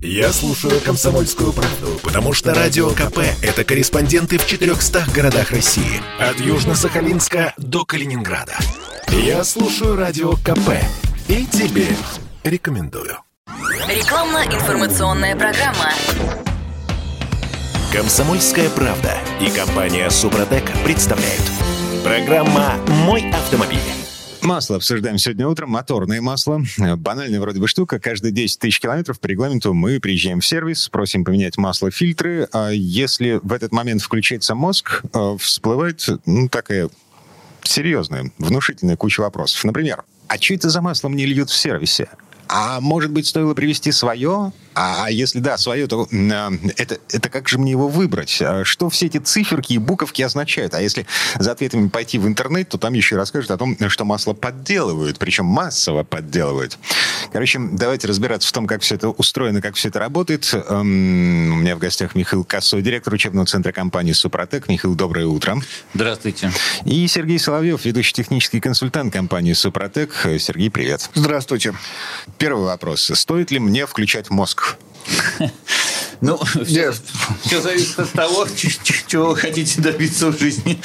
Я слушаю «Комсомольскую правду», потому что «Радио КП» — это корреспонденты в 400 городах России. От Южно-Сахалинска до Калининграда. Я слушаю «Радио КП» и тебе рекомендую. Рекламно-информационная программа. «Комсомольская правда» и компания «Супротек» представляют. Программа «Мой автомобиль». Масло обсуждаем сегодня утром. Моторное масло. Банальная вроде бы штука. Каждые 10 тысяч километров по регламенту мы приезжаем в сервис, просим поменять масло, фильтры. А если в этот момент включается мозг, э, всплывает ну, такая серьезная, внушительная куча вопросов. Например, а что это за масло мне льют в сервисе? А может быть, стоило привезти свое? А если да, свое, то э, это, это как же мне его выбрать? А что все эти циферки и буковки означают? А если за ответами пойти в интернет, то там еще расскажут о том, что масло подделывают, причем массово подделывают. Короче, давайте разбираться в том, как все это устроено, как все это работает. Эм, у меня в гостях Михаил Косой, директор учебного центра компании «Супротек». Михаил, доброе утро. Здравствуйте. И Сергей Соловьев, ведущий технический консультант компании «Супротек». Сергей, привет. Здравствуйте. Первый вопрос. Стоит ли мне включать мозг? Ну, все, все зависит от того, чего вы хотите добиться в жизни.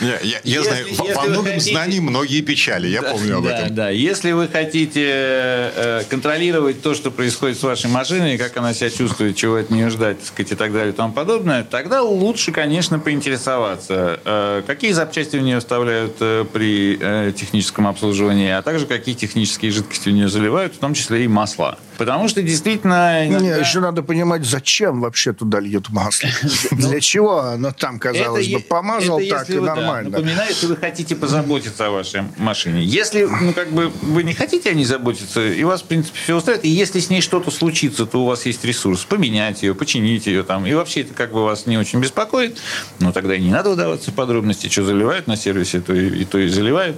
Я, я, я знаю, во многом хотите... знании многие печали, я да, помню об да, этом. Да, если вы хотите э, контролировать то, что происходит с вашей машиной, как она себя чувствует, чего от нее ждать, так сказать, и так далее и тому подобное, тогда лучше, конечно, поинтересоваться, э, какие запчасти в нее вставляют э, при техническом обслуживании, а также какие технические жидкости в нее заливают, в том числе и масла. Потому что действительно... Иногда... Не, еще надо понимать, зачем вообще туда льют масло. Для чего оно там, казалось бы, помазал так и нормально. Напоминаю, если вы хотите позаботиться о вашей машине. Если, ну, как бы, вы не хотите о ней заботиться, и вас, в принципе, все устраивает, и если с ней что-то случится, то у вас есть ресурс поменять ее, починить ее там, и вообще это как бы вас не очень беспокоит, ну, тогда и не надо удаваться в подробности, что заливают на сервисе, то и, и то и заливают.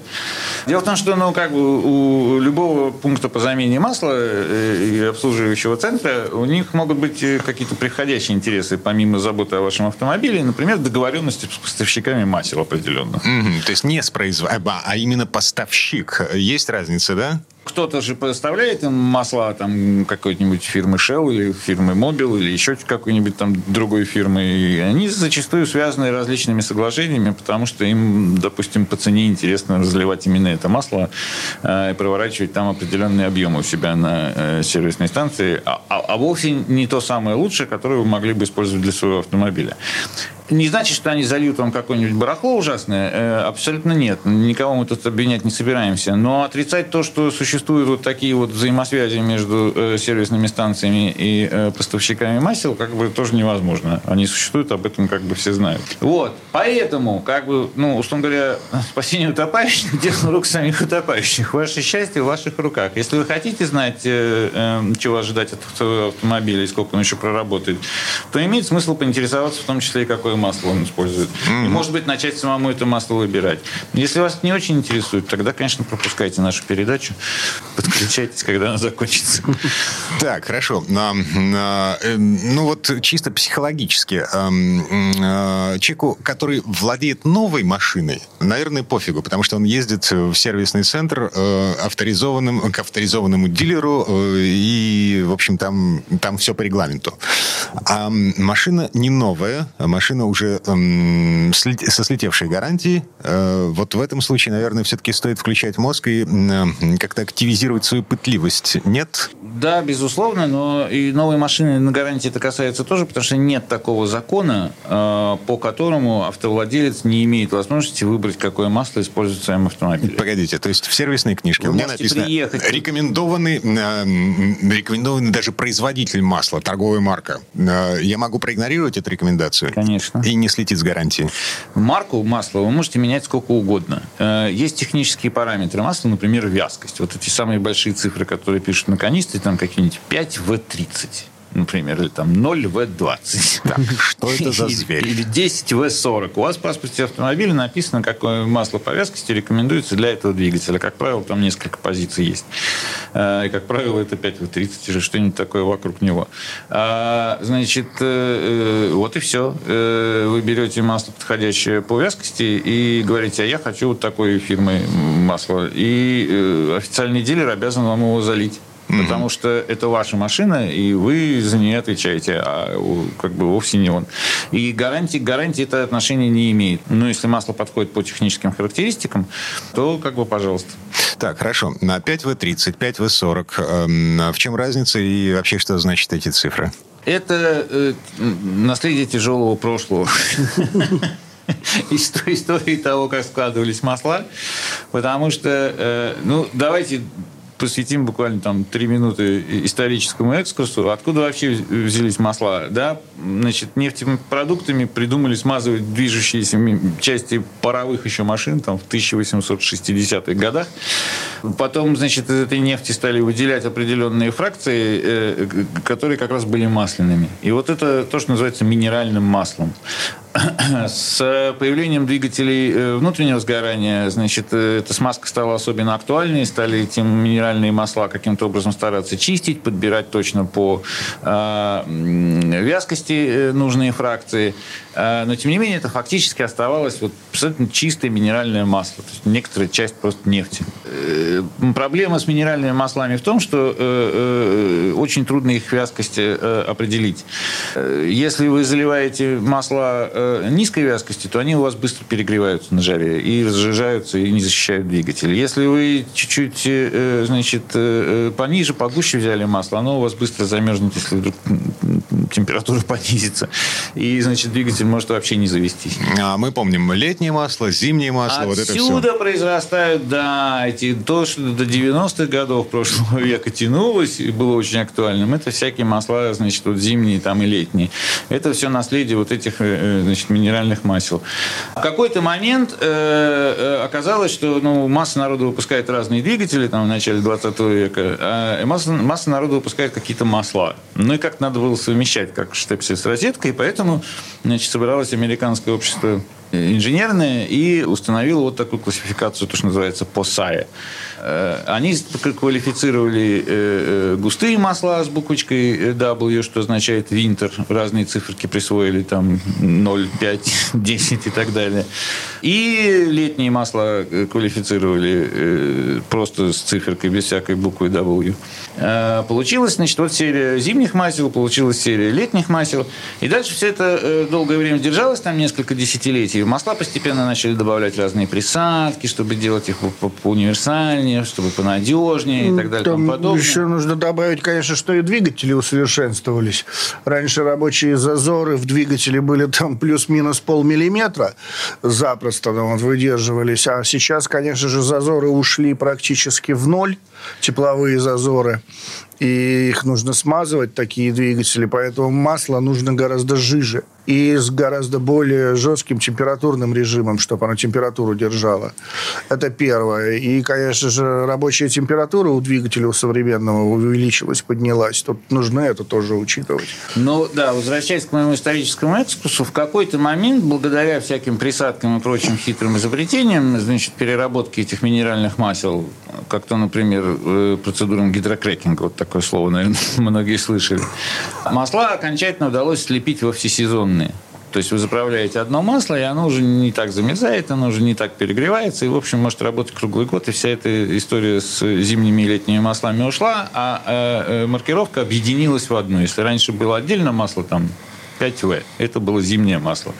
Дело в том, что, ну, как бы у любого пункта по замене масла э, и обслуживающего центра, у них могут быть э, какие-то приходящие интересы, помимо заботы о вашем автомобиле, например, договоренности с поставщиками масел определенно. Mm-hmm. То есть не с производителем, а именно поставщик. Есть разница, да? Кто-то же поставляет им масла там какой-нибудь фирмы Shell или фирмы Mobil или еще какой-нибудь там другой фирмы. И они зачастую связаны различными соглашениями, потому что им, допустим, по цене интересно разливать именно это масло э, и проворачивать там определенные объемы у себя на э, сервисной станции, а, а, а вовсе не то самое лучшее, которое вы могли бы использовать для своего автомобиля не значит, что они зальют вам какое-нибудь барахло ужасное. Э, абсолютно нет. Никого мы тут обвинять не собираемся. Но отрицать то, что существуют вот такие вот взаимосвязи между э, сервисными станциями и э, поставщиками масел, как бы тоже невозможно. Они существуют, об этом как бы все знают. Вот. Поэтому, как бы, ну, условно говоря, спасение утопающих – дело рук самих утопающих. Ваше счастье в ваших руках. Если вы хотите знать, чего ожидать от своего автомобиля и сколько он еще проработает, то имеет смысл поинтересоваться в том числе и какой масло он использует. Mm-hmm. И, может быть, начать самому это масло выбирать. Если вас не очень интересует, тогда, конечно, пропускайте нашу передачу. Подключайтесь, когда она закончится. Так, хорошо. Э, ну вот чисто психологически. Э, человеку, который владеет новой машиной, наверное, пофигу, потому что он ездит в сервисный центр э, авторизованным, к авторизованному дилеру, и, в общем, там, там все по регламенту. А машина не новая, машина уже эм, со слетевшей гарантией. Э, вот в этом случае, наверное, все-таки стоит включать мозг и э, как-то активизировать свою пытливость. Нет? Да, безусловно, но и новые машины на гарантии это касается тоже, потому что нет такого закона, э, по которому автовладелец не имеет возможности выбрать, какое масло использует в своем автомобиле. Погодите, то есть в сервисной книжке Вы у меня написано приехать. рекомендованный, рекомендованный даже производитель масла, торговая марка. Э, я могу проигнорировать эту рекомендацию? Конечно. И не слетит с гарантии. Марку масла вы можете менять сколько угодно. Э, есть технические параметры масла, например, вязкость. Вот эти самые большие цифры, которые пишут на канистре, там какие-нибудь 5В30 например, или там 0В20. Так, что это за зверь? Или 10В40. У вас в паспорте автомобиля написано, какое масло по вязкости рекомендуется для этого двигателя. Как правило, там несколько позиций есть. Э, и, как правило, это 5В30 или что-нибудь такое вокруг него. А, значит, э, э, вот и все. Вы берете масло, подходящее по вязкости, и говорите, а я хочу вот такой фирмы масло. И официальный дилер обязан вам его залить. Mm-hmm. Потому что это ваша машина, и вы за нее отвечаете, а как бы вовсе не он. И гарантии, гарантии это отношение не имеет. Но если масло подходит по техническим характеристикам, то как бы пожалуйста. Так, хорошо. На 5В30, 5В40. В чем разница и вообще что значит эти цифры? Это э, наследие тяжелого прошлого истории того, как складывались масла, потому что, э, ну, давайте посвятим буквально там три минуты историческому экскурсу. Откуда вообще взялись масла? Да, значит, нефтепродуктами придумали смазывать движущиеся части паровых еще машин там в 1860-х годах. Потом, значит, из этой нефти стали выделять определенные фракции, э, которые как раз были масляными. И вот это то, что называется минеральным маслом. С появлением двигателей э, внутреннего сгорания, значит, э, эта смазка стала особенно актуальной, стали эти минеральные масла каким-то образом стараться чистить, подбирать точно по э, вязкости нужные фракции. Но, тем не менее, это фактически оставалось вот абсолютно чистое минеральное масло. То есть некоторая часть просто нефти. Проблема с минеральными маслами в том, что очень трудно их вязкость определить. Если вы заливаете масла э, низкой вязкости, то они у вас быстро перегреваются на жаре и разжижаются и не защищают двигатель. Если вы чуть-чуть, э, значит, э, пониже, погуще взяли масло, оно у вас быстро замерзнет, если вдруг температура понизится. И, значит, двигатель может вообще не завестись. А мы помним летнее масло, зимнее масло, Отсюда вот это все. Отсюда произрастают, да, эти, то, что до 90-х годов прошлого века тянулось и было очень актуальным, это всякие масла, значит, вот зимние там и летние. Это все наследие вот этих э, значит, минеральных масел. В какой-то момент э, э, оказалось, что ну, масса народу выпускает разные двигатели там, в начале 20 века, а масса, масса народу выпускает какие-то масла. Ну и как надо было совмещать, как штепсель с розеткой, поэтому значит, собиралось американское общество инженерное и установило вот такую классификацию, то, что называется POSAE. Э, они квалифицировали э, э, густые масла с буквочкой W, что означает винтер. Разные циферки присвоили, там 0, 5, 10 и так далее. И летние масла квалифицировали просто с циферкой, без всякой буквы W. Получилась, значит, вот серия зимних масел, получилась серия летних масел. И дальше все это долгое время держалось, там несколько десятилетий. Масла постепенно начали добавлять разные присадки, чтобы делать их универсальнее чтобы понадежнее и так далее. Там подобное. еще нужно добавить, конечно, что и двигатели усовершенствовались. Раньше рабочие зазоры в двигателе были там плюс-минус полмиллиметра запросто ну, вот, выдерживались. А сейчас, конечно же, зазоры ушли практически в ноль, тепловые зазоры и их нужно смазывать, такие двигатели, поэтому масло нужно гораздо жиже и с гораздо более жестким температурным режимом, чтобы оно температуру держало. Это первое. И, конечно же, рабочая температура у двигателя у современного увеличилась, поднялась. Тут нужно это тоже учитывать. Ну, да, возвращаясь к моему историческому экскурсу, в какой-то момент, благодаря всяким присадкам и прочим хитрым изобретениям, значит, переработки этих минеральных масел, как то, например, э, процедурам гидрокрекинга, вот такое слово, наверное, многие слышали, масла окончательно удалось слепить во всесезонные длины. То есть вы заправляете одно масло, и оно уже не так замерзает, оно уже не так перегревается, и, в общем, может работать круглый год, и вся эта история с зимними и летними маслами ушла, а э, э, маркировка объединилась в одну. Если раньше было отдельно масло, там, 5В, это было зимнее масло,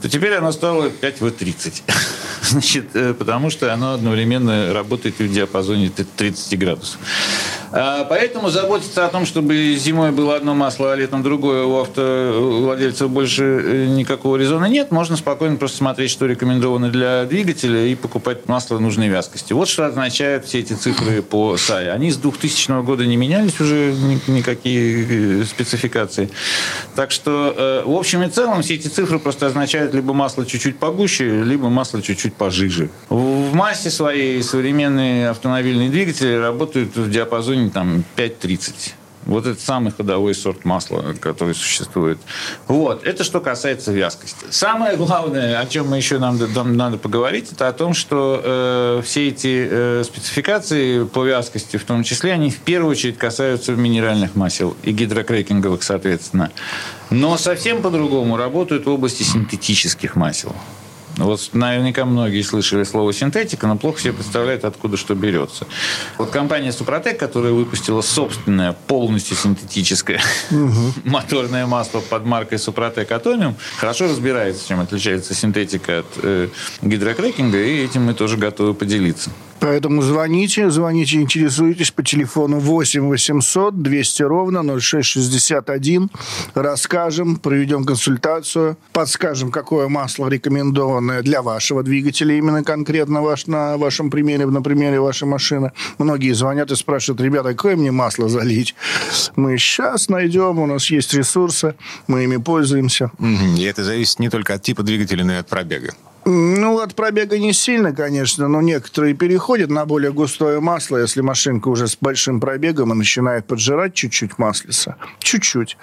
то теперь оно стало 5В30. Значит, э, потому что оно одновременно работает в диапазоне 30 градусов. А, поэтому заботиться о том, чтобы зимой было одно масло, а летом другое, у автовладельцев больше э, никакого резона нет. Можно спокойно просто смотреть, что рекомендовано для двигателя и покупать масло нужной вязкости. Вот что означают все эти цифры по САИ. Они с 2000 года не менялись уже никакие э, спецификации. Так что, э, в общем и целом, все эти цифры просто означают либо масло чуть-чуть погуще, либо масло чуть-чуть пожиже. В массе своей современные автомобильные двигатели работают в диапазоне районе там 5.30. Вот это самый ходовой сорт масла, который существует. Вот. Это что касается вязкости. Самое главное, о чем мы еще нам, нам надо поговорить, это о том, что э, все эти э, спецификации по вязкости, в том числе, они в первую очередь касаются минеральных масел и гидрокрекинговых, соответственно. Но совсем по-другому работают в области синтетических масел. Вот наверняка многие слышали слово синтетика, но плохо себе представляют, откуда что берется. Вот компания Супротек, которая выпустила собственное полностью синтетическое моторное масло под маркой Супротек Атомиум, хорошо разбирается, чем отличается синтетика от э, гидрокрекинга, и этим мы тоже готовы поделиться. Поэтому звоните, звоните, интересуйтесь по телефону 8 800 200 ровно 0661. Расскажем, проведем консультацию, подскажем, какое масло рекомендованное для вашего двигателя, именно конкретно ваш, на вашем примере, на примере вашей машины. Многие звонят и спрашивают, ребята, какое мне масло залить? Мы сейчас найдем, у нас есть ресурсы, мы ими пользуемся. И это зависит не только от типа двигателя, но и от пробега. Ну, от пробега не сильно, конечно, но некоторые переходят на более густое масло, если машинка уже с большим пробегом и начинает поджирать чуть-чуть маслица, чуть-чуть,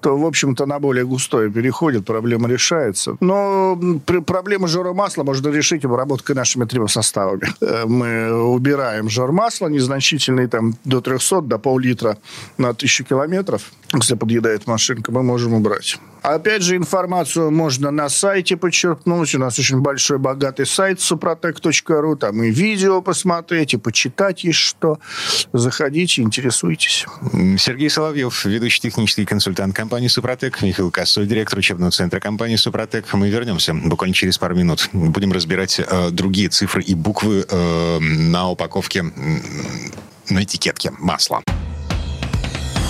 то, в общем-то, на более густое переходит, проблема решается. Но проблему жора масла можно решить обработкой нашими трибосоставами. Э, мы убираем жор масла незначительный, там, до 300, до пол-литра на 1000 километров. Если подъедает машинка, мы можем убрать. Опять же, информацию можно на сайте подчеркнуть. У нас очень большой, богатый сайт suprotec.ru. Там и видео посмотреть, и почитать есть что. Заходите, интересуйтесь. Сергей Соловьев, ведущий технический консультант компании «Супротек», Михаил Косой, директор учебного центра компании «Супротек». Мы вернемся буквально через пару минут. Будем разбирать э, другие цифры и буквы э, на упаковке, на этикетке масла.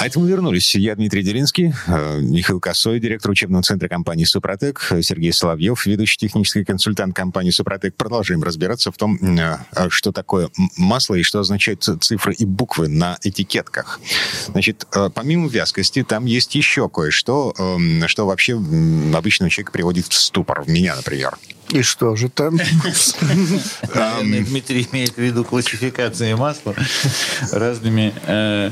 А это мы вернулись. Я Дмитрий Делинский, э, Михаил Косой, директор учебного центра компании «Супротек», Сергей Соловьев, ведущий технический консультант компании «Супротек». Продолжаем разбираться в том, э, что такое масло и что означают цифры и буквы на этикетках. Значит, э, помимо вязкости, там есть еще кое-что, эм, что вообще обычного человека приводит в ступор. Меня, например. И что же там? Дмитрий имеет в виду классификации масла разными э,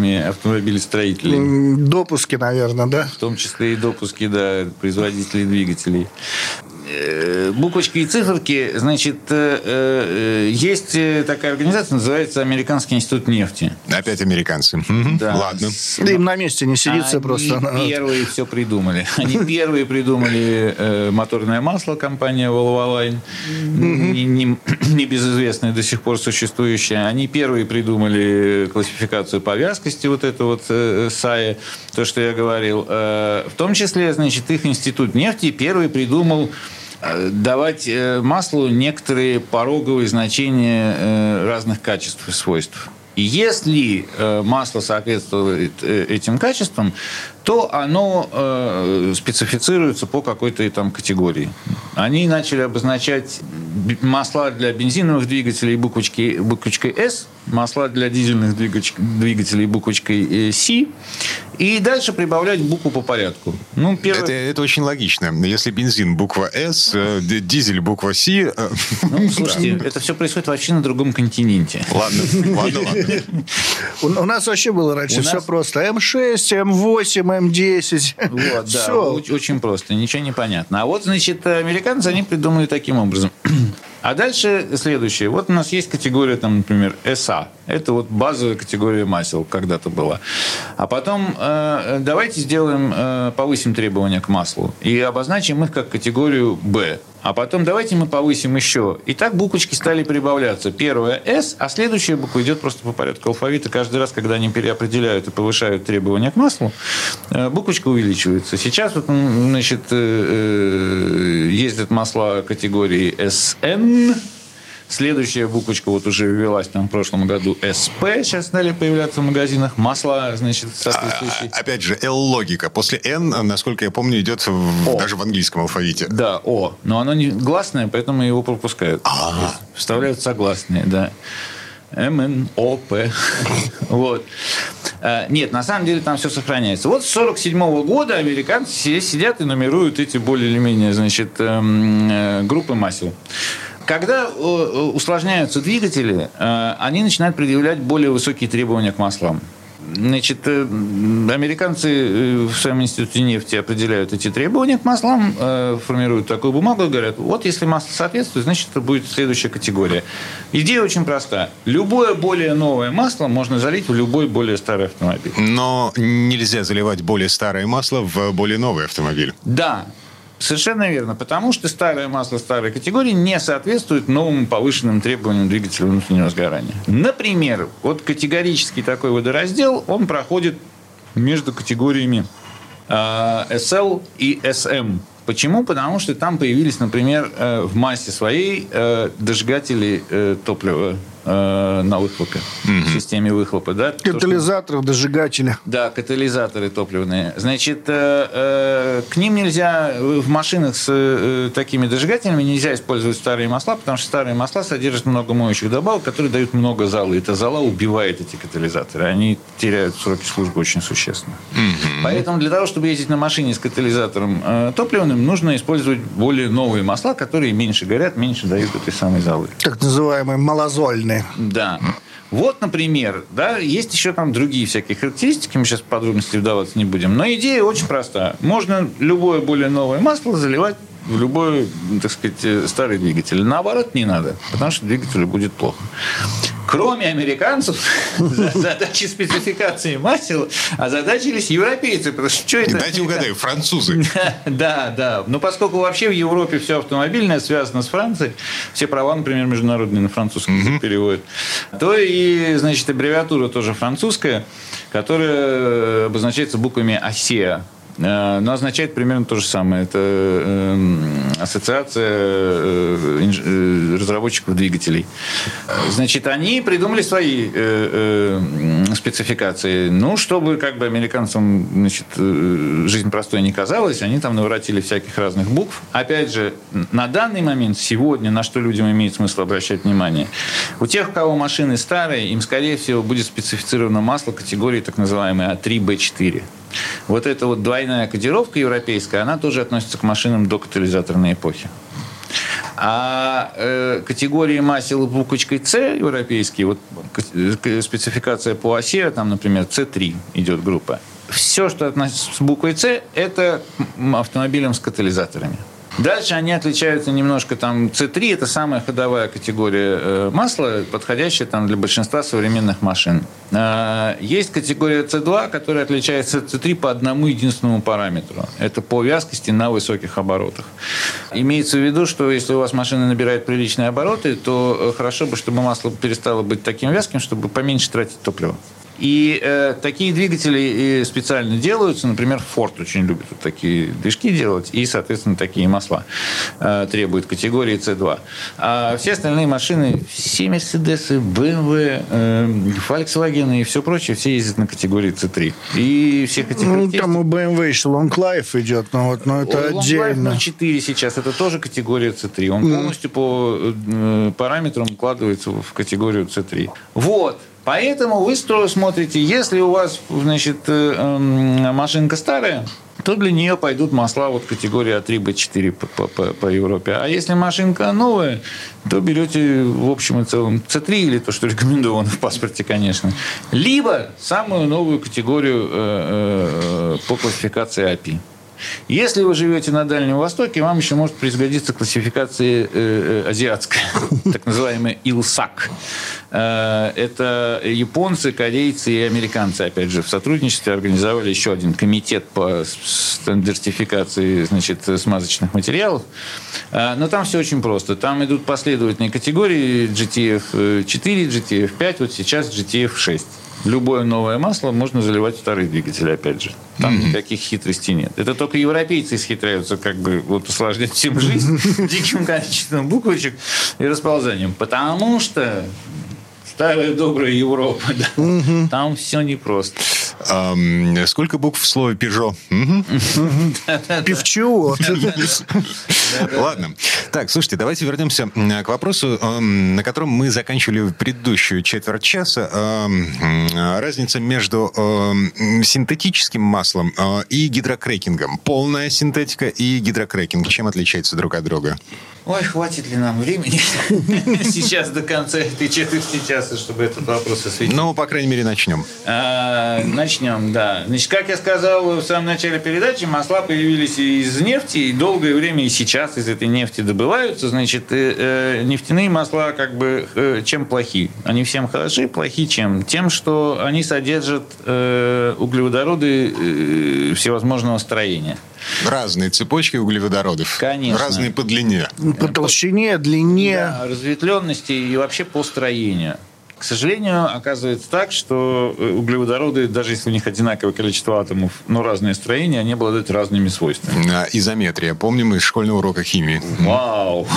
ассоциациями автомобилестроителей. Допуски, наверное, да? В том числе и допуски, да, производителей двигателей. Э, буквочки и циферки, значит, э, э, есть такая организация, называется Американский институт нефти. Опять американцы. Да. Ладно. Да им на месте не сидится Они просто. первые все придумали. Они первые придумали моторное масло, компания Volvoline, не, не, не безызвестная до сих пор существующая. Они первые придумали классификацию по вязкости, вот это вот САЕ, то, что я говорил. В том числе, значит, их институт нефти первый придумал давать э, маслу некоторые пороговые значения э, разных качеств и свойств. Если масло соответствует этим качествам, то оно э, специфицируется по какой-то там категории. Они начали обозначать масла для бензиновых двигателей буквочкой, буквочкой S, масла для дизельных двигателей буквочкой C, и дальше прибавлять букву по порядку. Ну, первый... это, это очень логично. Если бензин буква S, э, дизель буква C... Э, ну, слушайте, да. это все происходит вообще на другом континенте. Ладно, ладно, ладно. У нас вообще было раньше все просто. М6, М8, М10. Вот, да, Все. очень просто, ничего не понятно. А вот, значит, американцы, они придумали таким образом. А дальше следующее. Вот у нас есть категория, там, например, СА. Это вот базовая категория масел когда-то была. А потом э, давайте сделаем, э, повысим требования к маслу и обозначим их как категорию Б. А потом давайте мы повысим еще. И так буквочки стали прибавляться. Первая S, а следующая буква идет просто по порядку алфавита. Каждый раз, когда они переопределяют и повышают требования к маслу, э, буквочка увеличивается. Сейчас вот, значит, э, э, ездят масла категории SN, Следующая буквочка вот уже ввелась там в прошлом году СП, сейчас стали появляться в магазинах. Масла, значит, соответствующие. А, опять же, L-логика. После N, насколько я помню, идет в, даже в английском алфавите. Да, О. Но оно не гласное, поэтому его пропускают. А-а-а. Вставляют согласные, да. МНОП. вот. А, нет, на самом деле там все сохраняется. Вот с 1947 года американцы сидят и нумеруют эти более или менее значит, эм, э, группы масел. Когда э, усложняются двигатели, э, они начинают предъявлять более высокие требования к маслам. значит, американцы в своем институте нефти определяют эти требования к маслам, формируют такую бумагу и говорят, вот если масло соответствует, значит, это будет следующая категория. Идея очень проста. Любое более новое масло можно залить в любой более старый автомобиль. Но нельзя заливать более старое масло в более новый автомобиль. Да, Совершенно верно, потому что старое масло старой категории не соответствует новым повышенным требованиям двигателя внутреннего сгорания. Например, вот категорический такой водораздел, он проходит между категориями SL и SM. Почему? Потому что там появились, например, э, в массе своей э, дожигатели э, топлива э, на выхлопе, угу. в системе выхлопа. Да? Катализаторы, дожигатели. Да, катализаторы топливные. Значит, э, э, к ним нельзя, в машинах с э, такими дожигателями нельзя использовать старые масла, потому что старые масла содержат много моющих добавок, которые дают много зала. И эта зала убивает эти катализаторы. Они теряют сроки службы очень существенно. Угу. Поэтому для того, чтобы ездить на машине с катализатором э, топливным, нужно использовать более новые масла, которые меньше горят, меньше дают этой самой залы. Так называемые малозольные сильные. Да. Вот, например, да, есть еще там другие всякие характеристики, мы сейчас в подробности вдаваться не будем, но идея очень простая. Можно любое более новое масло заливать в любой, так сказать, старый двигатель. Наоборот, не надо, потому что двигателю будет плохо. Кроме американцев, задачи спецификации масел озадачились европейцы. Потому что, что это? Дайте угадаю, французы. Да, да. Но поскольку вообще в Европе все автомобильное связано с Францией, все права, например, международные на французский переводят, то и, значит, аббревиатура тоже французская, которая обозначается буквами АСЕА. Э, но означает примерно то же самое. Это эм, ассоциация э, э, разработчиков двигателей. Значит, они придумали свои спецификации. Ну, чтобы как бы американцам значит, жизнь простой не казалась, они там наворотили всяких разных букв. Опять же, на данный момент, сегодня, на что людям имеет смысл обращать внимание, у тех, у кого машины старые, им, скорее всего, будет специфицировано масло категории так называемой А3Б4. Вот эта вот двойная кодировка европейская, она тоже относится к машинам до катализаторной эпохи. А э, категории масел буквочкой С европейские, вот спецификация по оси, там, например, С3 идет группа. Все, что относится с буквой С, это автомобилям с катализаторами. Дальше они отличаются немножко. Там C3 – это самая ходовая категория э, масла, подходящая там, для большинства современных машин. Э, есть категория C2, которая отличается от C3 по одному единственному параметру. Это по вязкости на высоких оборотах. Имеется в виду, что если у вас машина набирает приличные обороты, то э, хорошо бы, чтобы масло перестало быть таким вязким, чтобы поменьше тратить топливо. И э, такие двигатели специально делаются. Например, Ford очень любит вот такие движки делать. И, соответственно, такие масла э, требуют категории C2. А все остальные машины, все Mercedes, BMW, э, Volkswagen и все прочее, все ездят на категории C3. И всех этих ну, там у BMW еще Long Life идет, но, вот, но это Long отдельно. Long Life 4 сейчас, это тоже категория C3. Он mm. полностью по э, параметрам укладывается в категорию C3. Вот. Поэтому вы смотрите, если у вас значит, э, эм, машинка старая, то для нее пойдут масла вот категории А3, Б4 по, по, по Европе. А если машинка новая, то берете в общем и целом С3 или то, что рекомендовано в паспорте, конечно. Либо самую новую категорию э, э, по классификации API. Если вы живете на Дальнем Востоке, вам еще может пригодиться классификация э, э, азиатская, так называемая ИЛСАК. Э, это японцы, корейцы и американцы, опять же, в сотрудничестве организовали еще один комитет по стандартификации значит, смазочных материалов. Но там все очень просто. Там идут последовательные категории GTF 4, GTF 5, вот сейчас GTF 6 любое новое масло можно заливать в старый двигатель, опять же. Там mm-hmm. никаких хитростей нет. Это только европейцы исхитряются, как бы вот усложнять всем жизнь диким количеством буквочек и расползанием. Потому что старая добрая Европа, да, угу. там все непросто. Эм, сколько букв в слове «пежо»? Певчу. Ладно. Так, слушайте, давайте вернемся к вопросу, на котором мы заканчивали предыдущую четверть часа. Разница между синтетическим маслом э, и гидрокрекингом. Полная синтетика и гидрокрекинг. Чем отличаются друг от друга? Ой, хватит ли нам времени сейчас до конца этой четверти часа, чтобы этот вопрос осветить? Ну, по крайней мере, начнем. А, начнем, да. Значит, как я сказал в самом начале передачи, масла появились из нефти, и долгое время и сейчас из этой нефти добываются. Значит, э, э, нефтяные масла как бы э, чем плохи? Они всем хороши, плохи чем? Тем, что они содержат э, углеводороды э, всевозможного строения. Разные цепочки углеводородов. Конечно. Разные по длине. По толщине, длине. Да, разветвленности и вообще по строению. К сожалению, оказывается так, что э, углеводороды, даже если у них одинаковое количество атомов, но разное строение, они обладают разными свойствами. А, изометрия. Помним из школьного урока химии. Вау!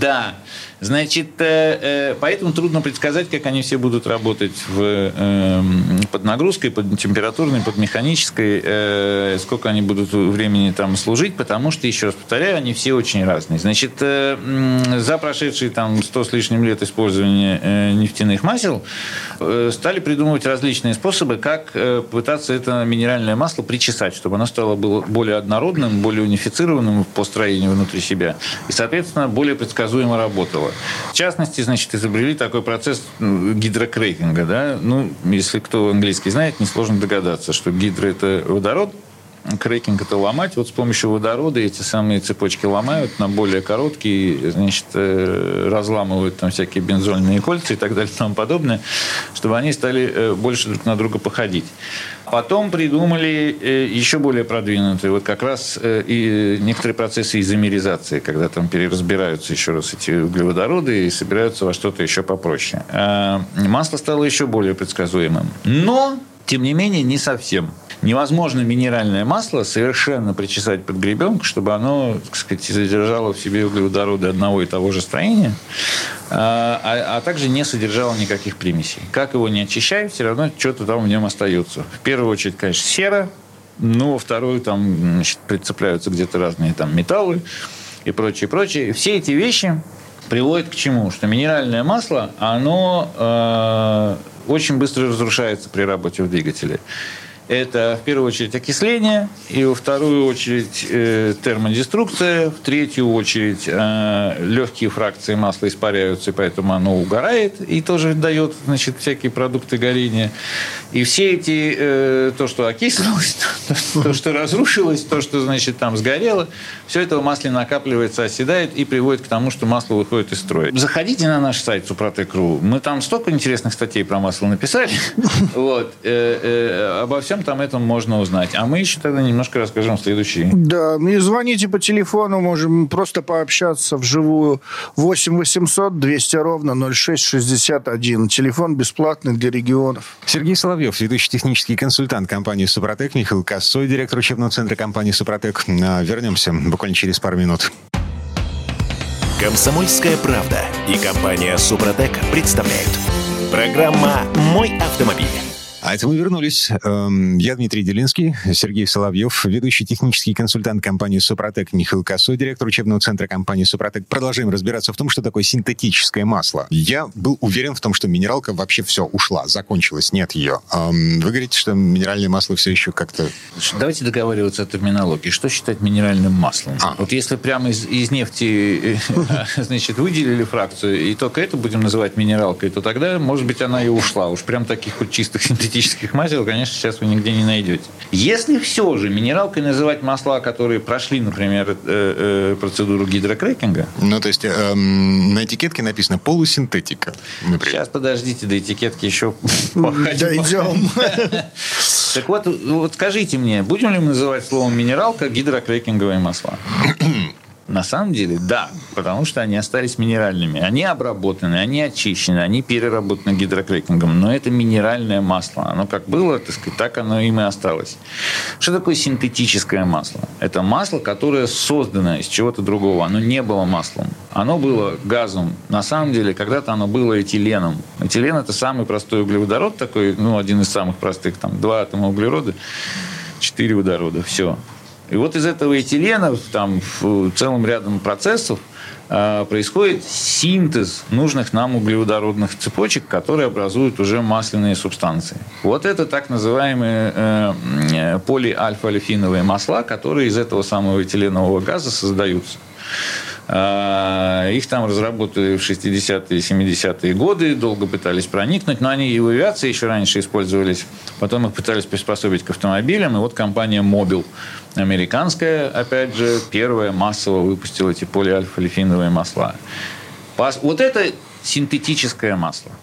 Да. Значит, э, э, поэтому трудно предсказать, как они все будут работать в, эм, под нагрузкой, под температурной, под механической, э, сколько они будут времени там служить, потому что, еще раз повторяю, они все очень разные. Значит, за прошедшие там 100 с лишним лет использования нефтяных масел стали придумывать различные способы, как пытаться это минеральное масло причесать, чтобы оно стало более однородным, более унифицированным по строению внутри себя и, соответственно, более предсказуемо работало дело. В частности, значит, изобрели такой процесс гидрокрекинга. Да? Ну, если кто английский знает, несложно догадаться, что гидро – это водород, крекинг это ломать. Вот с помощью водорода эти самые цепочки ломают на более короткие, значит, э, разламывают там всякие бензольные кольца и так далее и тому подобное, чтобы они стали э, больше друг на друга походить. Потом придумали э, еще более продвинутые, вот как раз и некоторые процессы изомеризации, когда там переразбираются еще раз эти углеводороды и собираются во что-то еще попроще. А масло стало еще более предсказуемым. Но, тем не менее, не совсем. Невозможно минеральное масло совершенно причесать под гребенку, чтобы оно, так сказать, содержало в себе углеводороды одного и того же строения, а, а, а также не содержало никаких примесей. Как его не очищай, все равно что-то там в нем остается. В первую очередь, конечно, сера, но во вторую там значит, прицепляются где-то разные там металлы и прочее, прочее. Все эти вещи приводят к чему? Что минеральное масло, оно э, очень быстро разрушается при работе в двигателе. Это в первую очередь окисление, и во вторую очередь э, термодеструкция, в третью очередь э, легкие фракции масла испаряются, и поэтому оно угорает и тоже дает значит, всякие продукты горения. И все эти, э, то, что окислилось, то, что разрушилось, то, что значит, там сгорело, все это в масле накапливается, оседает и приводит к тому, что масло выходит из строя. Заходите на наш сайт Супротек.ру. Мы там столько интересных статей про масло написали. Вот. Обо всем там этом можно узнать. А мы еще тогда немножко расскажем следующий. Да, и звоните по телефону, можем просто пообщаться вживую. 8 800 200 ровно 0661. Телефон бесплатный для регионов. Сергей Соловьев, ведущий технический консультант компании «Супротек», Михаил Косой, директор учебного центра компании «Супротек». А, вернемся буквально через пару минут. Комсомольская правда и компания «Супротек» представляют. Программа «Мой автомобиль». А это мы вернулись. Эм, я Дмитрий Делинский, Сергей Соловьев, ведущий технический консультант компании «Супротек» Михаил Косой, директор учебного центра компании «Супротек». Продолжаем разбираться в том, что такое синтетическое масло. Я был уверен в том, что минералка вообще все ушла, закончилась, нет ее. Эм, вы говорите, что минеральное масло все еще как-то... Давайте договариваться о терминологии. Что считать минеральным маслом? А. Вот если прямо из, из нефти значит, выделили фракцию, и только это будем называть минералкой, то тогда, может быть, она и ушла. Уж прям таких вот чистых синтетических синтетических масел, конечно, сейчас вы нигде не найдете. Если все же минералкой называть масла, которые прошли, например, э, э, процедуру гидрокрекинга... Ну, то есть э, на этикетке написано полусинтетика, например. Сейчас подождите, до этикетки еще Дойдем. Так вот, вот скажите мне, будем ли мы называть словом минералка гидрокрекинговые масла? На самом деле, да, потому что они остались минеральными. Они обработаны, они очищены, они переработаны гидрокрекингом, но это минеральное масло. Оно как было, так сказать, так оно им и осталось. Что такое синтетическое масло? Это масло, которое создано из чего-то другого. Оно не было маслом. Оно было газом. На самом деле, когда-то оно было этиленом. Этилен – это самый простой углеводород такой, ну, один из самых простых. Там два атома углерода, четыре водорода. Все. И вот из этого этилена там в целом рядом процессов э, происходит синтез нужных нам углеводородных цепочек, которые образуют уже масляные субстанции. Вот это так называемые э, полиальфа-алифиновые масла, которые из этого самого этиленового газа создаются. А, их там разработали в 60-е и 70-е годы, долго пытались проникнуть, но они и в авиации еще раньше использовались. Потом их пытались приспособить к автомобилям, и вот компания Mobil, американская, опять же, первая массово выпустила эти полиальфа-лифиновые масла. Вот это синтетическое масло –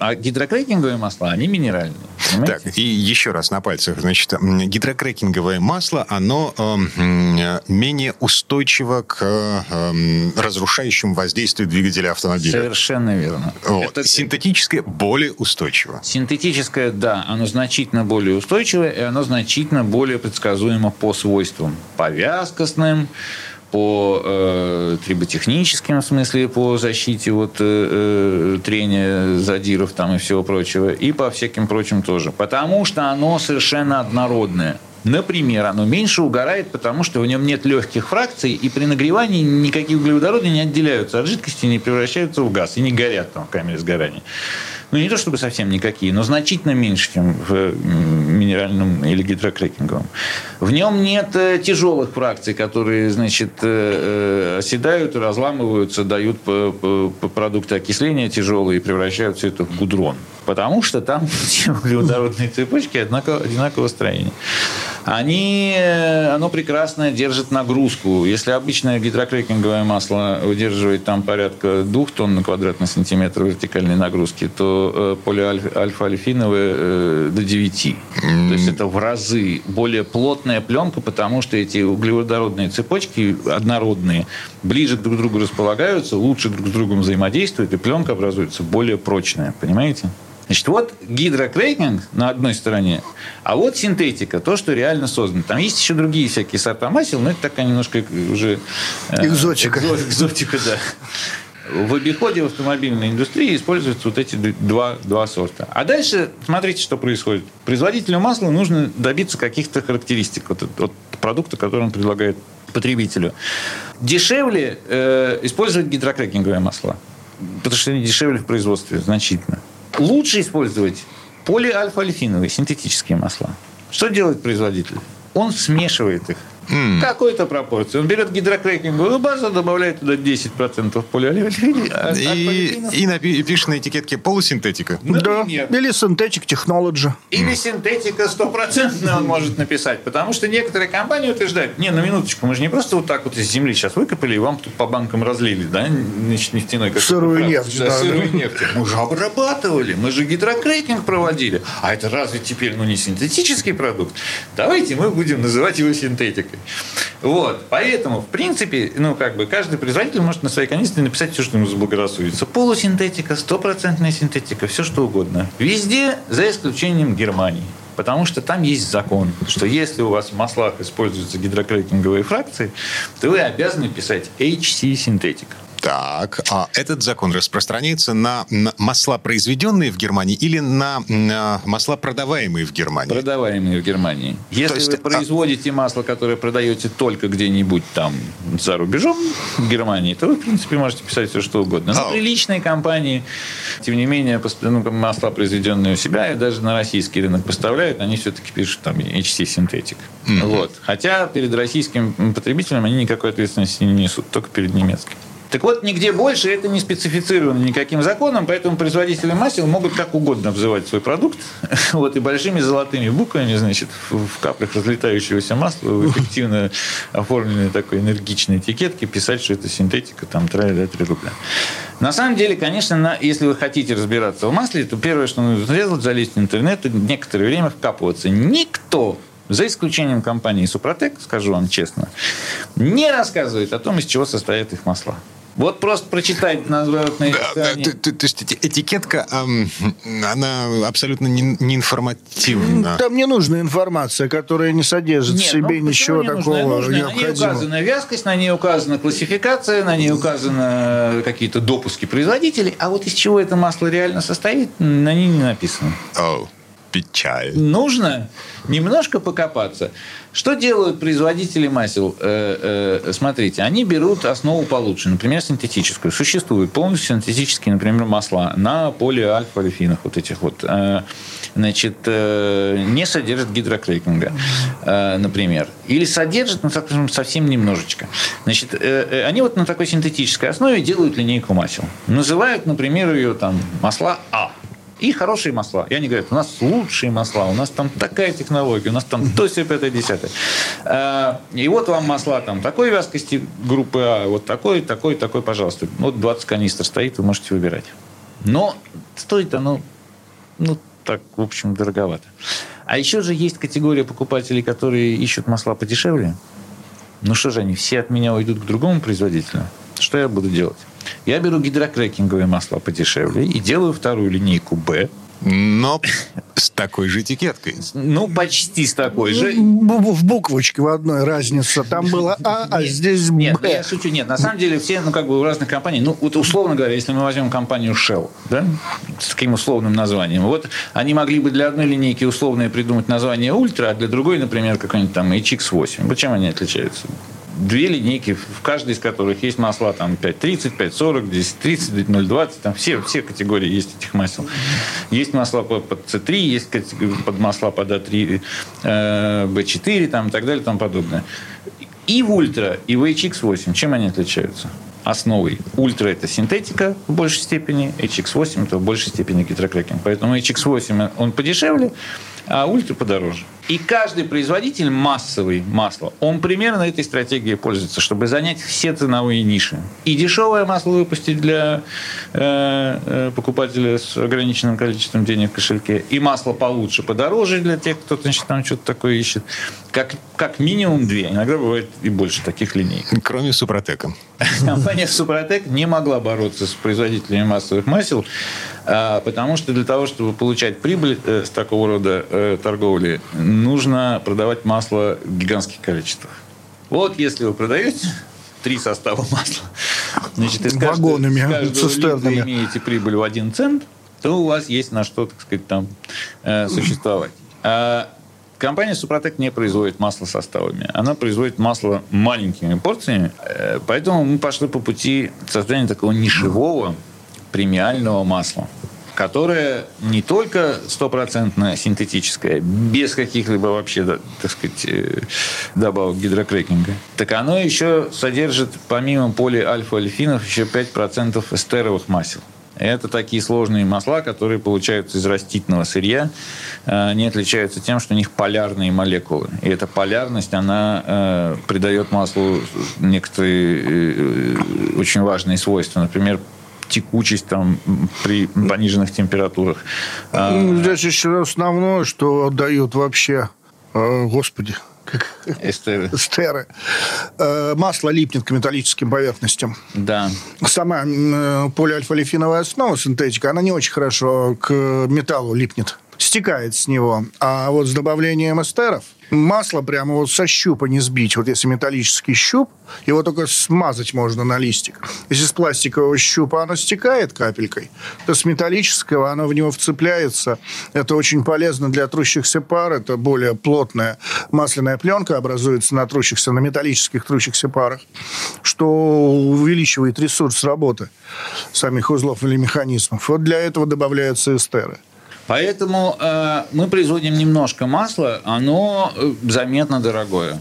а гидрокрекинговые масла, они минеральные. Понимаете? Так, и еще раз на пальцах. Значит, гидрокрекинговое масло, оно э, менее устойчиво к э, разрушающему воздействию двигателя автомобиля. Совершенно верно. Вот. Это... Синтетическое более устойчиво. Синтетическое, да, оно значительно более устойчивое, и оно значительно более предсказуемо по свойствам. По вязкостным, по э, триботехническим, смысле, по защите вот, э, э, трения задиров там и всего прочего, и по всяким прочим тоже. Потому что оно совершенно однородное. Например, оно меньше угорает, потому что в нем нет легких фракций, и при нагревании никакие углеводороды не отделяются от жидкости, не превращаются в газ и не горят там в камере сгорания ну не то чтобы совсем никакие, но значительно меньше, чем в минеральном или гидрокрекинговом. В нем нет э, тяжелых фракций, которые, значит, э, э, оседают, разламываются, дают продукты окисления тяжелые и превращают все это в гудрон. Потому что там все углеводородные цепочки одинакового, одинакового строения они, э, оно прекрасно держит нагрузку. Если обычное гидрокрекинговое масло удерживает там порядка двух тонн на квадратный сантиметр вертикальной нагрузки, то э, полиальфа-альфиновое э, до 9. Mm. То есть это в разы более плотная пленка, потому что эти углеводородные цепочки однородные ближе друг к другу располагаются, лучше друг с другом взаимодействуют, и пленка образуется более прочная. Понимаете? Значит, вот гидрокрекинг на одной стороне, а вот синтетика, то, что реально создано. Там есть еще другие всякие сорта масел, но это такая немножко уже... Э, экзотика. Экзотика, да. В обиходе в автомобильной индустрии используются вот эти два, два сорта. А дальше смотрите, что происходит. Производителю масла нужно добиться каких-то характеристик от, от продукта, который он предлагает потребителю. Дешевле э, использовать гидрокрекинговое масло, потому что они дешевле в производстве значительно. Лучше использовать полиальфа-альфиновые синтетические масла. Что делает производитель? Он смешивает их Mm. Какой-то пропорции. Он берет гидрокрекинговую базу, добавляет туда 10% полиолеолифина. И, и, напи- и пишет на этикетке полусинтетика. Да. Или синтетик технологи. Или синтетика стопроцентная он может написать. Потому что некоторые компании утверждают, не, на минуточку, мы же не просто вот так вот из земли сейчас выкопали и вам тут по банкам разлили, да, значит, нефтяной. Как сырую нефть. Да, да, сырую нефть. Мы же обрабатывали, мы же гидрокрекинг проводили. А это разве теперь, ну, не синтетический продукт? Давайте мы будем называть его Вот. Поэтому, в принципе, ну, как бы каждый производитель может на своей канистре написать все, что ему заблагорассудится. Полусинтетика, стопроцентная синтетика, все что угодно. Везде, за исключением Германии. Потому что там есть закон, что если у вас в маслах используются гидрокрекинговые фракции, то вы обязаны писать HC синтетика. Так, а этот закон распространяется на, на масла, произведенные в Германии, или на, на масла, продаваемые в Германии? Продаваемые в Германии. Если есть, вы а производите а... масло, которое продаете только где-нибудь там за рубежом в Германии, то вы, в принципе, можете писать все, что угодно. Но а... приличные компании, тем не менее, ну, масла, произведенные у себя, и даже на российский рынок поставляют, они все-таки пишут там HC синтетик. Mm-hmm. Вот. Хотя перед российским потребителем они никакой ответственности не несут, только перед немецким. Так вот, нигде больше это не специфицировано никаким законом, поэтому производители масел могут как угодно обзывать свой продукт. Вот, и большими золотыми буквами, значит, в каплях разлетающегося масла, в эффективно оформленной такой энергичной этикетке писать, что это синтетика, там, тра 3 рубля. На самом деле, конечно, на, если вы хотите разбираться в масле, то первое, что нужно сделать, залезть в интернет и некоторое время вкапываться. Никто за исключением компании Супротек, скажу вам честно, не рассказывает о том, из чего состоят их масла. Вот просто прочитать на оборотной да, то, то, то есть этикетка, она абсолютно не, не информативна. Там не нужна информация, которая не содержит Нет, в себе ну, ничего такого нужна? необходимого. На ней указана вязкость, на ней указана классификация, на ней указаны какие-то допуски производителей, а вот из чего это масло реально состоит, на ней не написано. Oh. Печаль. Нужно немножко покопаться. Что делают производители масел? Э, э, смотрите, они берут основу получше, например, синтетическую. Существуют полностью синтетические, например, масла на полиальфа-олефинах вот этих вот. Э, значит, не содержат гидрокрекинга, например. Или содержат, но ну, совсем немножечко. Значит, они вот на такой синтетической основе делают линейку масел. Называют, например, ее там масла А и хорошие масла. И они говорят, у нас лучшие масла, у нас там такая технология, у нас там то, все, пятое, десятое. А, и вот вам масла там такой вязкости группы А, вот такой, такой, такой, пожалуйста. Вот 20 канистр стоит, вы можете выбирать. Но стоит оно, ну, так, в общем, дороговато. А еще же есть категория покупателей, которые ищут масла подешевле. Ну что же они, все от меня уйдут к другому производителю? Что я буду делать? Я беру гидрокрекинговые масла подешевле и делаю вторую линейку «Б», но с такой же этикеткой. Ну, почти с такой же. В буквочке в одной разница. Там было А, а здесь Б. Нет, ну, я шучу. Нет, на самом деле все, ну, как бы у разных компаний, ну, вот условно говоря, если мы возьмем компанию Shell, да, с таким условным названием, вот они могли бы для одной линейки условное придумать название Ультра, а для другой, например, какой-нибудь там HX8. Вот чем они отличаются? Две линейки, в каждой из которых есть масла там 5.30, 5.40, 10.30, 0.20, там все, все категории есть этих масел. Есть масла под C3, есть под масла под А3, B4 там, и так далее и тому подобное. И в Ультра, и в HX8, чем они отличаются? основой. Ультра – это синтетика в большей степени, HX8 – это в большей степени гидрокрекинг. Поэтому HX8 он подешевле, а ультра подороже. И каждый производитель массовый масла, он примерно этой стратегией пользуется, чтобы занять все ценовые ниши. И дешевое масло выпустить для э, э, покупателя с ограниченным количеством денег в кошельке, и масло получше, подороже для тех, кто значит, там что-то такое ищет. Как, как минимум две, иногда бывает и больше таких линий. Кроме Супротека. Компания Супротек не могла бороться с производителями массовых масел, а, потому что для того, чтобы получать прибыль э, с такого рода э, торговли, нужно продавать масло в гигантских количествах. Вот если вы продаете три состава масла, значит, из каждого, Вагонами, каждого литра имеете прибыль в один цент, то у вас есть на что, так сказать, там э, существовать. А компания Супротек не производит масло составами. Она производит масло маленькими порциями. Поэтому мы пошли по пути создания такого нишевого премиального масла которое не только стопроцентно синтетическое, без каких-либо вообще, так сказать, э, добавок гидрокрекинга, так оно еще содержит, помимо полиальфа-альфинов, еще 5% эстеровых масел. Это такие сложные масла, которые получаются из растительного сырья. Э, они отличаются тем, что у них полярные молекулы. И эта полярность, она э, придает маслу некоторые очень важные свойства. Например, текучесть там при пониженных температурах. А, ну, здесь еще основное, что дают вообще, э, господи, Эстеры. Эстеры. Э, масло липнет к металлическим поверхностям. Да. Сама полиальфа-лифиновая основа, синтетика, она не очень хорошо к металлу липнет стекает с него. А вот с добавлением эстеров масло прямо вот со щупа не сбить. Вот если металлический щуп, его только смазать можно на листик. Если с пластикового щупа оно стекает капелькой, то с металлического оно в него вцепляется. Это очень полезно для трущихся пар. Это более плотная масляная пленка образуется на трущихся, на металлических трущихся парах, что увеличивает ресурс работы самих узлов или механизмов. Вот для этого добавляются эстеры. Поэтому э, мы производим немножко масла, оно э, заметно дорогое.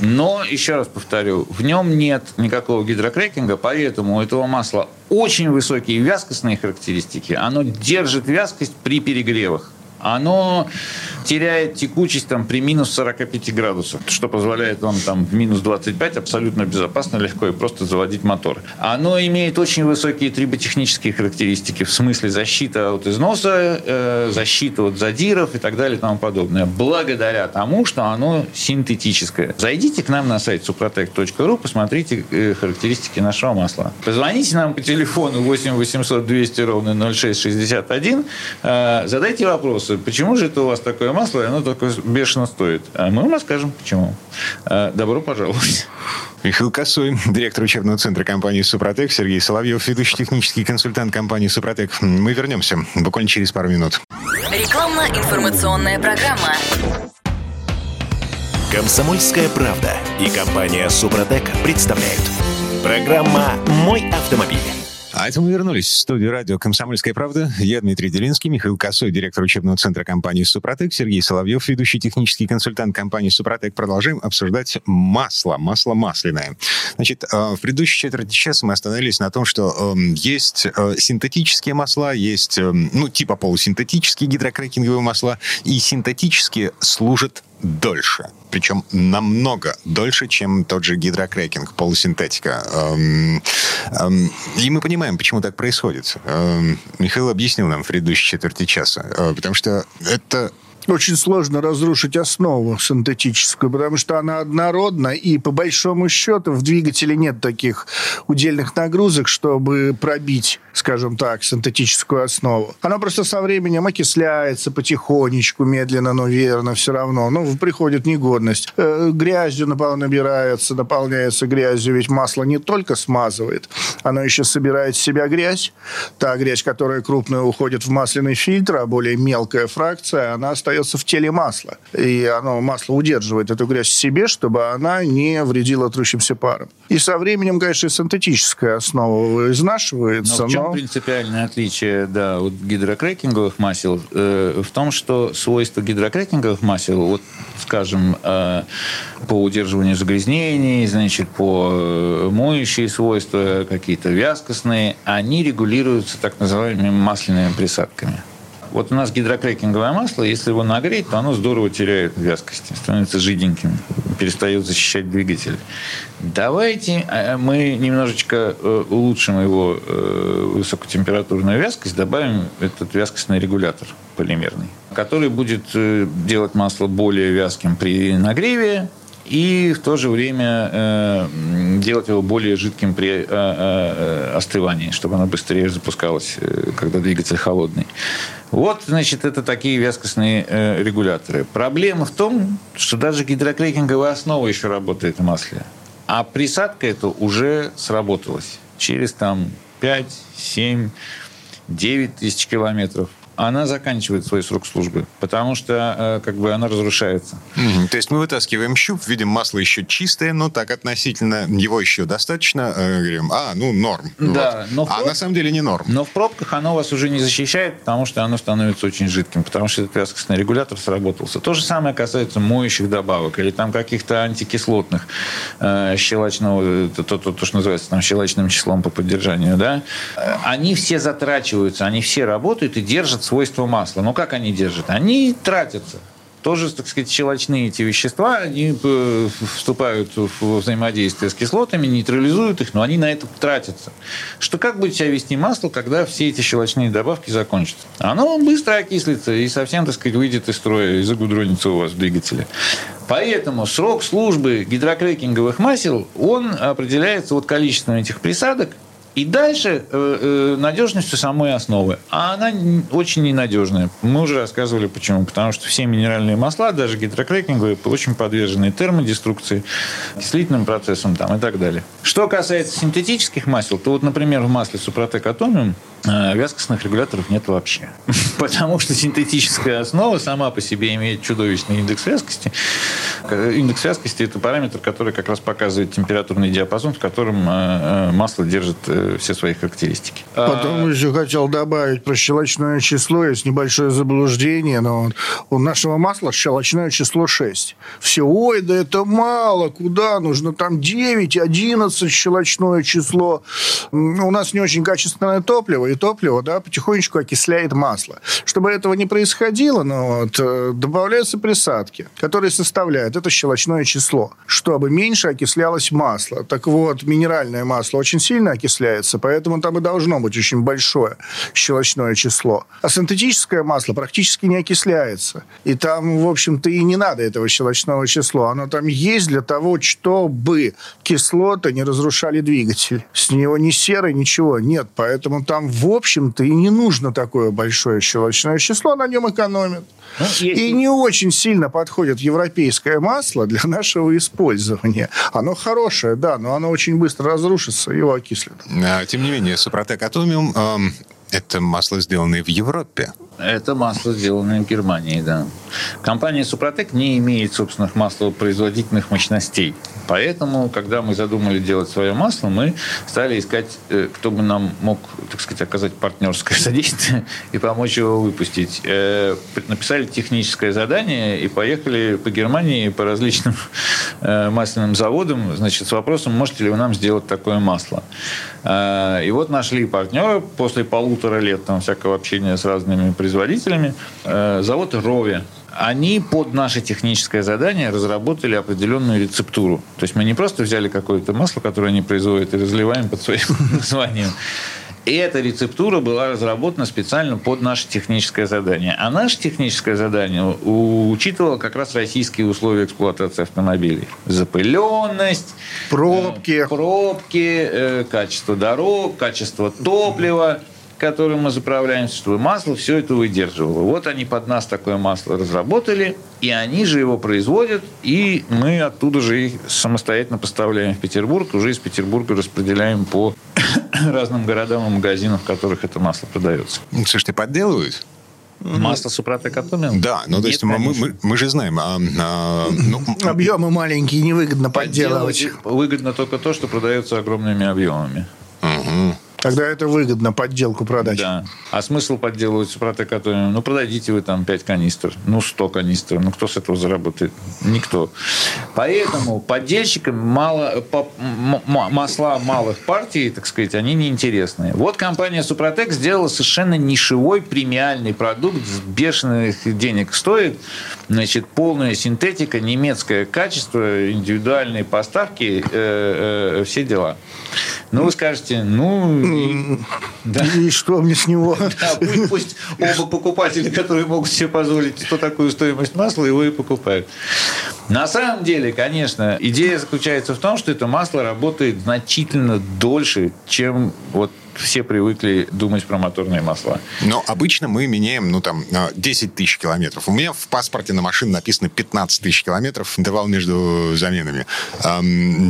Но, еще раз повторю, в нем нет никакого гидрокрекинга, поэтому у этого масла очень высокие вязкостные характеристики. Оно держит вязкость при перегревах оно теряет текучесть там, при минус 45 градусах, что позволяет вам там, в минус 25 абсолютно безопасно, легко и просто заводить мотор. Оно имеет очень высокие триботехнические характеристики в смысле защиты от износа, э, защиты от задиров и так далее и тому подобное. Благодаря тому, что оно синтетическое. Зайдите к нам на сайт suprotec.ru, посмотрите э, характеристики нашего масла. Позвоните нам по телефону 8 800 200 ровно 0661, э, задайте вопросы вопросы, почему же это у вас такое масло, и оно такое бешено стоит? А мы вам расскажем, почему. А, добро пожаловать. Михаил Косой, директор учебного центра компании «Супротек», Сергей Соловьев, ведущий технический консультант компании «Супротек». Мы вернемся буквально через пару минут. Рекламно-информационная программа. Комсомольская правда и компания Супротек представляют. Программа «Мой автомобиль». А это мы вернулись в студию радио «Комсомольская правда». Я Дмитрий Делинский, Михаил Косой, директор учебного центра компании «Супротек», Сергей Соловьев, ведущий технический консультант компании «Супротек». Продолжаем обсуждать масло, масло масляное. Значит, э, в предыдущей четверти часа мы остановились на том, что э, есть э, синтетические масла, есть, э, ну, типа полусинтетические гидрокрекинговые масла, и синтетические служат дольше. Причем намного дольше, чем тот же гидрокрекинг, полусинтетика. Эм, эм, и мы понимаем, почему так происходит. Эм, Михаил объяснил нам в предыдущей четверти часа. Э, потому что это очень сложно разрушить основу синтетическую, потому что она однородна, и по большому счету в двигателе нет таких удельных нагрузок, чтобы пробить, скажем так, синтетическую основу. Она просто со временем окисляется потихонечку, медленно, но верно, все равно. Ну, приходит негодность. Э, грязью набирается, наполняется грязью, ведь масло не только смазывает, оно еще собирает в себя грязь. Та грязь, которая крупная, уходит в масляный фильтр, а более мелкая фракция, она остается остается в теле масла. И оно, масло удерживает эту грязь в себе, чтобы она не вредила трущимся паром. И со временем, конечно, синтетическая основа изнашивается. Но в чем но... принципиальное отличие да, от гидрокрекинговых масел? Э, в том, что свойства гидрокрекинговых масел, вот, скажем, э, по удерживанию загрязнений, значит, по э, моющие свойства, какие-то вязкостные, они регулируются так называемыми масляными присадками. Вот у нас гидрокрекинговое масло, если его нагреть, то оно здорово теряет вязкость, становится жиденьким, перестает защищать двигатель. Давайте э, мы немножечко э, улучшим его э, высокотемпературную вязкость, добавим этот вязкостный регулятор полимерный, который будет делать масло более вязким при нагреве, и в то же время э, делать его более жидким при э, э, остывании, чтобы оно быстрее запускалось, э, когда двигатель холодный. Вот, значит, это такие вязкостные э, регуляторы. Проблема в том, что даже гидрокрекинговая основа еще работает в масле. А присадка это уже сработалась. Через там 5, 7, 9 тысяч километров она заканчивает свой срок службы, потому что э, как бы она разрушается. Mm-hmm. То есть мы вытаскиваем щуп, видим масло еще чистое, но так относительно его еще достаточно, э, говорим, а, ну, норм. Да, вот. но а проб... на самом деле не норм. Но в пробках оно вас уже не защищает, потому что оно становится очень жидким, потому что этот вязкостный регулятор сработался. То же самое касается моющих добавок или там каких-то антикислотных э, щелочного, то, то, то, то, что называется там щелочным числом по поддержанию, да, э, они все затрачиваются, они все работают и держат свойства масла. Но как они держат? Они тратятся. Тоже, так сказать, щелочные эти вещества, они э, вступают в взаимодействие с кислотами, нейтрализуют их, но они на это тратятся. Что как будет себя вести масло, когда все эти щелочные добавки закончатся? Оно быстро окислится и совсем, так сказать, выйдет из строя и загудронится у вас в двигателе. Поэтому срок службы гидрокрекинговых масел, он определяется вот количеством этих присадок и дальше э, э, надежностью самой основы. А она очень ненадежная. Мы уже рассказывали почему. Потому что все минеральные масла, даже гидрокрекинговые, очень подвержены термодеструкции, окислительным процессам там, и так далее. Что касается синтетических масел, то вот, например, в масле Супротек Атомиум э, вязкостных регуляторов нет вообще. Потому что синтетическая основа сама по себе имеет чудовищный индекс вязкости. Э, индекс вязкости – это параметр, который как раз показывает температурный диапазон, в котором э, масло держит все свои характеристики. Потом а... еще хотел добавить про щелочное число. Есть небольшое заблуждение, но у нашего масла щелочное число 6. Все, ой, да это мало, куда? Нужно там 9, 11 щелочное число. У нас не очень качественное топливо, и топливо да, потихонечку окисляет масло. Чтобы этого не происходило, ну, вот, э, добавляются присадки, которые составляют это щелочное число, чтобы меньше окислялось масло. Так вот, минеральное масло очень сильно окисляет окисляется, поэтому там и должно быть очень большое щелочное число. А синтетическое масло практически не окисляется. И там, в общем-то, и не надо этого щелочного числа. Оно там есть для того, чтобы кислоты не разрушали двигатель. С него ни серы, ничего нет. Поэтому там, в общем-то, и не нужно такое большое щелочное число, на нем экономят. Ну, И не очень сильно подходит европейское масло для нашего использования. Оно хорошее, да, но оно очень быстро разрушится, его окислят. А, тем не менее, Супротек Атомиум это масло, сделанное в Европе. Это масло, сделанное в Германии, да. Компания «Супротек» не имеет собственных маслопроизводительных мощностей. Поэтому, когда мы задумали делать свое масло, мы стали искать, э, кто бы нам мог, так сказать, оказать партнерское содействие и помочь его выпустить. Э, написали техническое задание и поехали по Германии по различным э, масляным заводам значит, с вопросом, можете ли вы нам сделать такое масло. И вот нашли партнера после полутора лет там, всякого общения с разными производителями. Завод «Рови» они под наше техническое задание разработали определенную рецептуру. То есть мы не просто взяли какое-то масло, которое они производят, и разливаем под своим названием. И эта рецептура была разработана специально под наше техническое задание. А наше техническое задание учитывало как раз российские условия эксплуатации автомобилей. Запыленность, пробки, э, пробки э, качество дорог, качество топлива которым мы заправляемся, чтобы масло все это выдерживало. Вот они под нас такое масло разработали, и они же его производят, и мы оттуда же их самостоятельно поставляем в Петербург, уже из Петербурга распределяем по разным городам и магазинам, в которых это масло продается. Слушайте, подделывают? Масло Супротек Атомин? Да, ну то есть мы, мы, мы же знаем. А, а, ну, Объемы маленькие, невыгодно подделывать. Выгодно только то, что продается огромными объемами. Угу. Тогда это выгодно подделку продать. Да. А смысл подделывать супротек атомиум? Ну, продадите вы там 5 канистр, ну, 100 канистр. Ну, кто с этого заработает? Никто. Поэтому поддельщикам мало, по, масла малых партий, так сказать, они неинтересные. Вот компания Супротек сделала совершенно нишевой премиальный продукт, бешеных денег стоит. Значит, полная синтетика, немецкое качество, индивидуальные поставки, э, э, все дела. Ну, вы скажете, ну... И, да. и что мне с него? Да, пусть, пусть оба покупателя, которые могут себе позволить что такую стоимость масла, его и покупают. На самом деле, конечно, идея заключается в том, что это масло работает значительно дольше, чем вот все привыкли думать про моторные масла. Но обычно мы меняем, ну, там, 10 тысяч километров. У меня в паспорте на машине написано 15 тысяч километров, давал между заменами.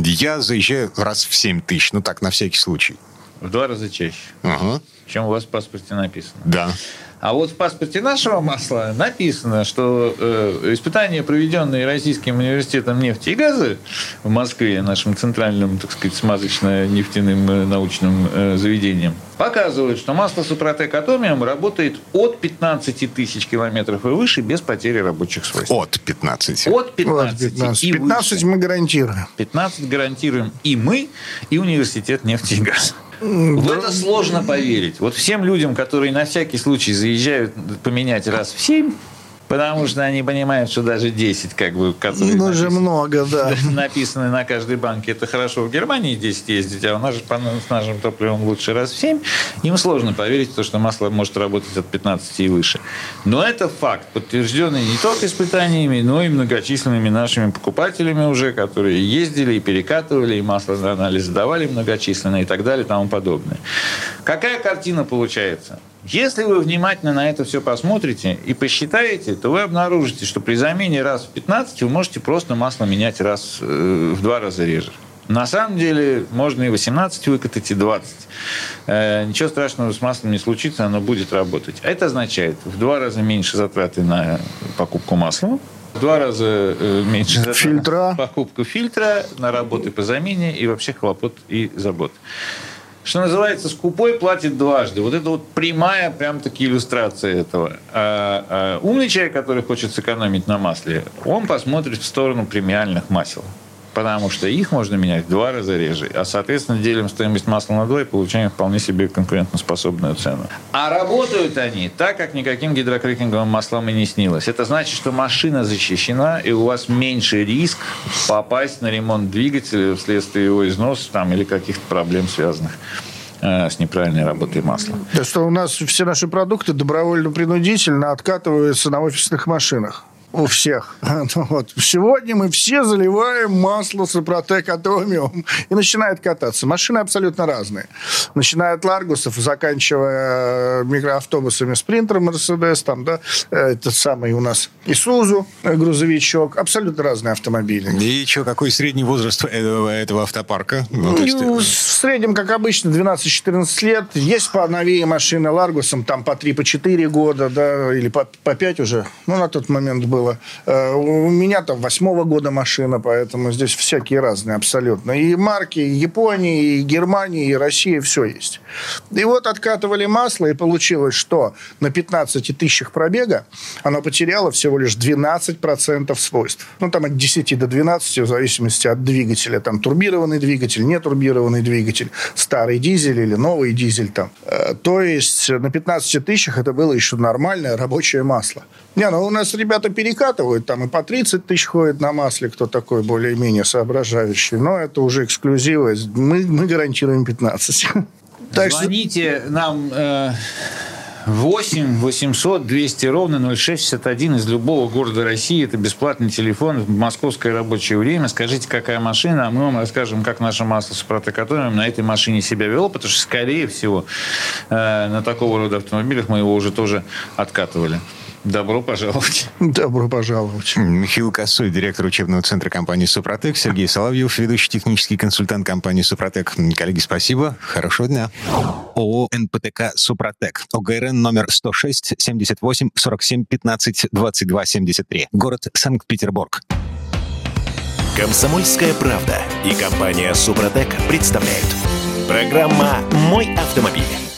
Я заезжаю раз в 7 тысяч, ну, так, на всякий случай. В два раза чаще. Ага. Чем у вас в паспорте написано. Да. А вот в паспорте нашего масла написано, что э, испытания, проведенные Российским университетом нефти и газа в Москве, нашим центральным, так сказать, смазочно-нефтяным э, научным э, заведением, показывают, что масло Супротек Атомиум работает от 15 тысяч километров и выше без потери рабочих свойств. От 15. От 15. От 15, и 15 выше. мы гарантируем. 15 гарантируем и мы, и университет нефти и газа. В это сложно поверить. Вот всем людям, которые на всякий случай заезжают поменять раз в семь, Потому что они понимают, что даже 10, как бы, которые ну, же много, да. написаны на каждой банке, это хорошо в Германии 10 ездить, а у нас же с нашим топливом лучше раз в 7. Им сложно поверить в то, что масло может работать от 15 и выше. Но это факт, подтвержденный не только испытаниями, но и многочисленными нашими покупателями уже, которые ездили и перекатывали, и масло на анализ сдавали многочисленно и так далее и тому подобное. Какая картина получается? Если вы внимательно на это все посмотрите и посчитаете, то вы обнаружите, что при замене раз в 15 вы можете просто масло менять раз э, в два раза реже. На самом деле можно и 18 выкатать, и 20. Э, ничего страшного с маслом не случится, оно будет работать. Это означает в два раза меньше затраты на покупку масла, в два раза э, меньше фильтра. на покупку фильтра, на работы по замене и вообще хлопот и забот что называется, скупой платит дважды. Вот это вот прямая прям-таки иллюстрация этого. А, а умный человек, который хочет сэкономить на масле, он посмотрит в сторону премиальных масел. Потому что их можно менять в два раза реже. А, соответственно, делим стоимость масла на два и получаем вполне себе конкурентоспособную цену. А работают они так, как никаким гидрокрекинговым маслам и не снилось. Это значит, что машина защищена, и у вас меньше риск попасть на ремонт двигателя вследствие его износа там, или каких-то проблем, связанных э, с неправильной работой масла. Да что у нас все наши продукты добровольно-принудительно откатываются на офисных машинах. У всех. Ну вот. Сегодня мы все заливаем масло Супротек Атомиум и начинает кататься. Машины абсолютно разные. Начиная от Ларгусов, заканчивая микроавтобусами Спринтер, Мерседес, там, да, этот самый у нас Исузу, грузовичок. Абсолютно разные автомобили. И что, какой средний возраст этого, этого автопарка? Ну, ну, есть... В среднем, как обычно, 12-14 лет. Есть поновее машины Ларгусом, там по 3-4 года, да, или по, по 5 уже. Ну, на тот момент было. Э, у меня там восьмого года машина, поэтому здесь всякие разные абсолютно. И марки и Японии, и Германии, и России, все есть. И вот откатывали масло, и получилось, что на 15 тысячах пробега оно потеряло всего лишь 12% свойств. Ну, там от 10 до 12, в зависимости от двигателя. Там турбированный двигатель, нетурбированный двигатель, старый дизель или новый дизель там. Э, то есть на 15 тысячах это было еще нормальное рабочее масло. Не, ну у нас ребята перекатывают, там и по 30 тысяч ходят на масле, кто такой более-менее соображающий. Но это уже эксклюзивы. Мы, мы гарантируем 15. Так Звоните что... нам... Э... 8 800 200 ровно 0661 из любого города России. Это бесплатный телефон в московское рабочее время. Скажите, какая машина, а мы вам расскажем, как наше масло с протокатоном на этой машине себя вело, потому что, скорее всего, э, на такого рода автомобилях мы его уже тоже откатывали. Добро пожаловать. Добро пожаловать. Михаил Косой, директор учебного центра компании «Супротек», Сергей Соловьев, ведущий технический консультант компании «Супротек». Коллеги, спасибо. Хорошего дня. ООО «НПТК Супротек». ОГРН номер 106 78 47 15 22 73. Город Санкт-Петербург. Комсомольская правда и компания «Супротек» представляют. Программа «Мой автомобиль».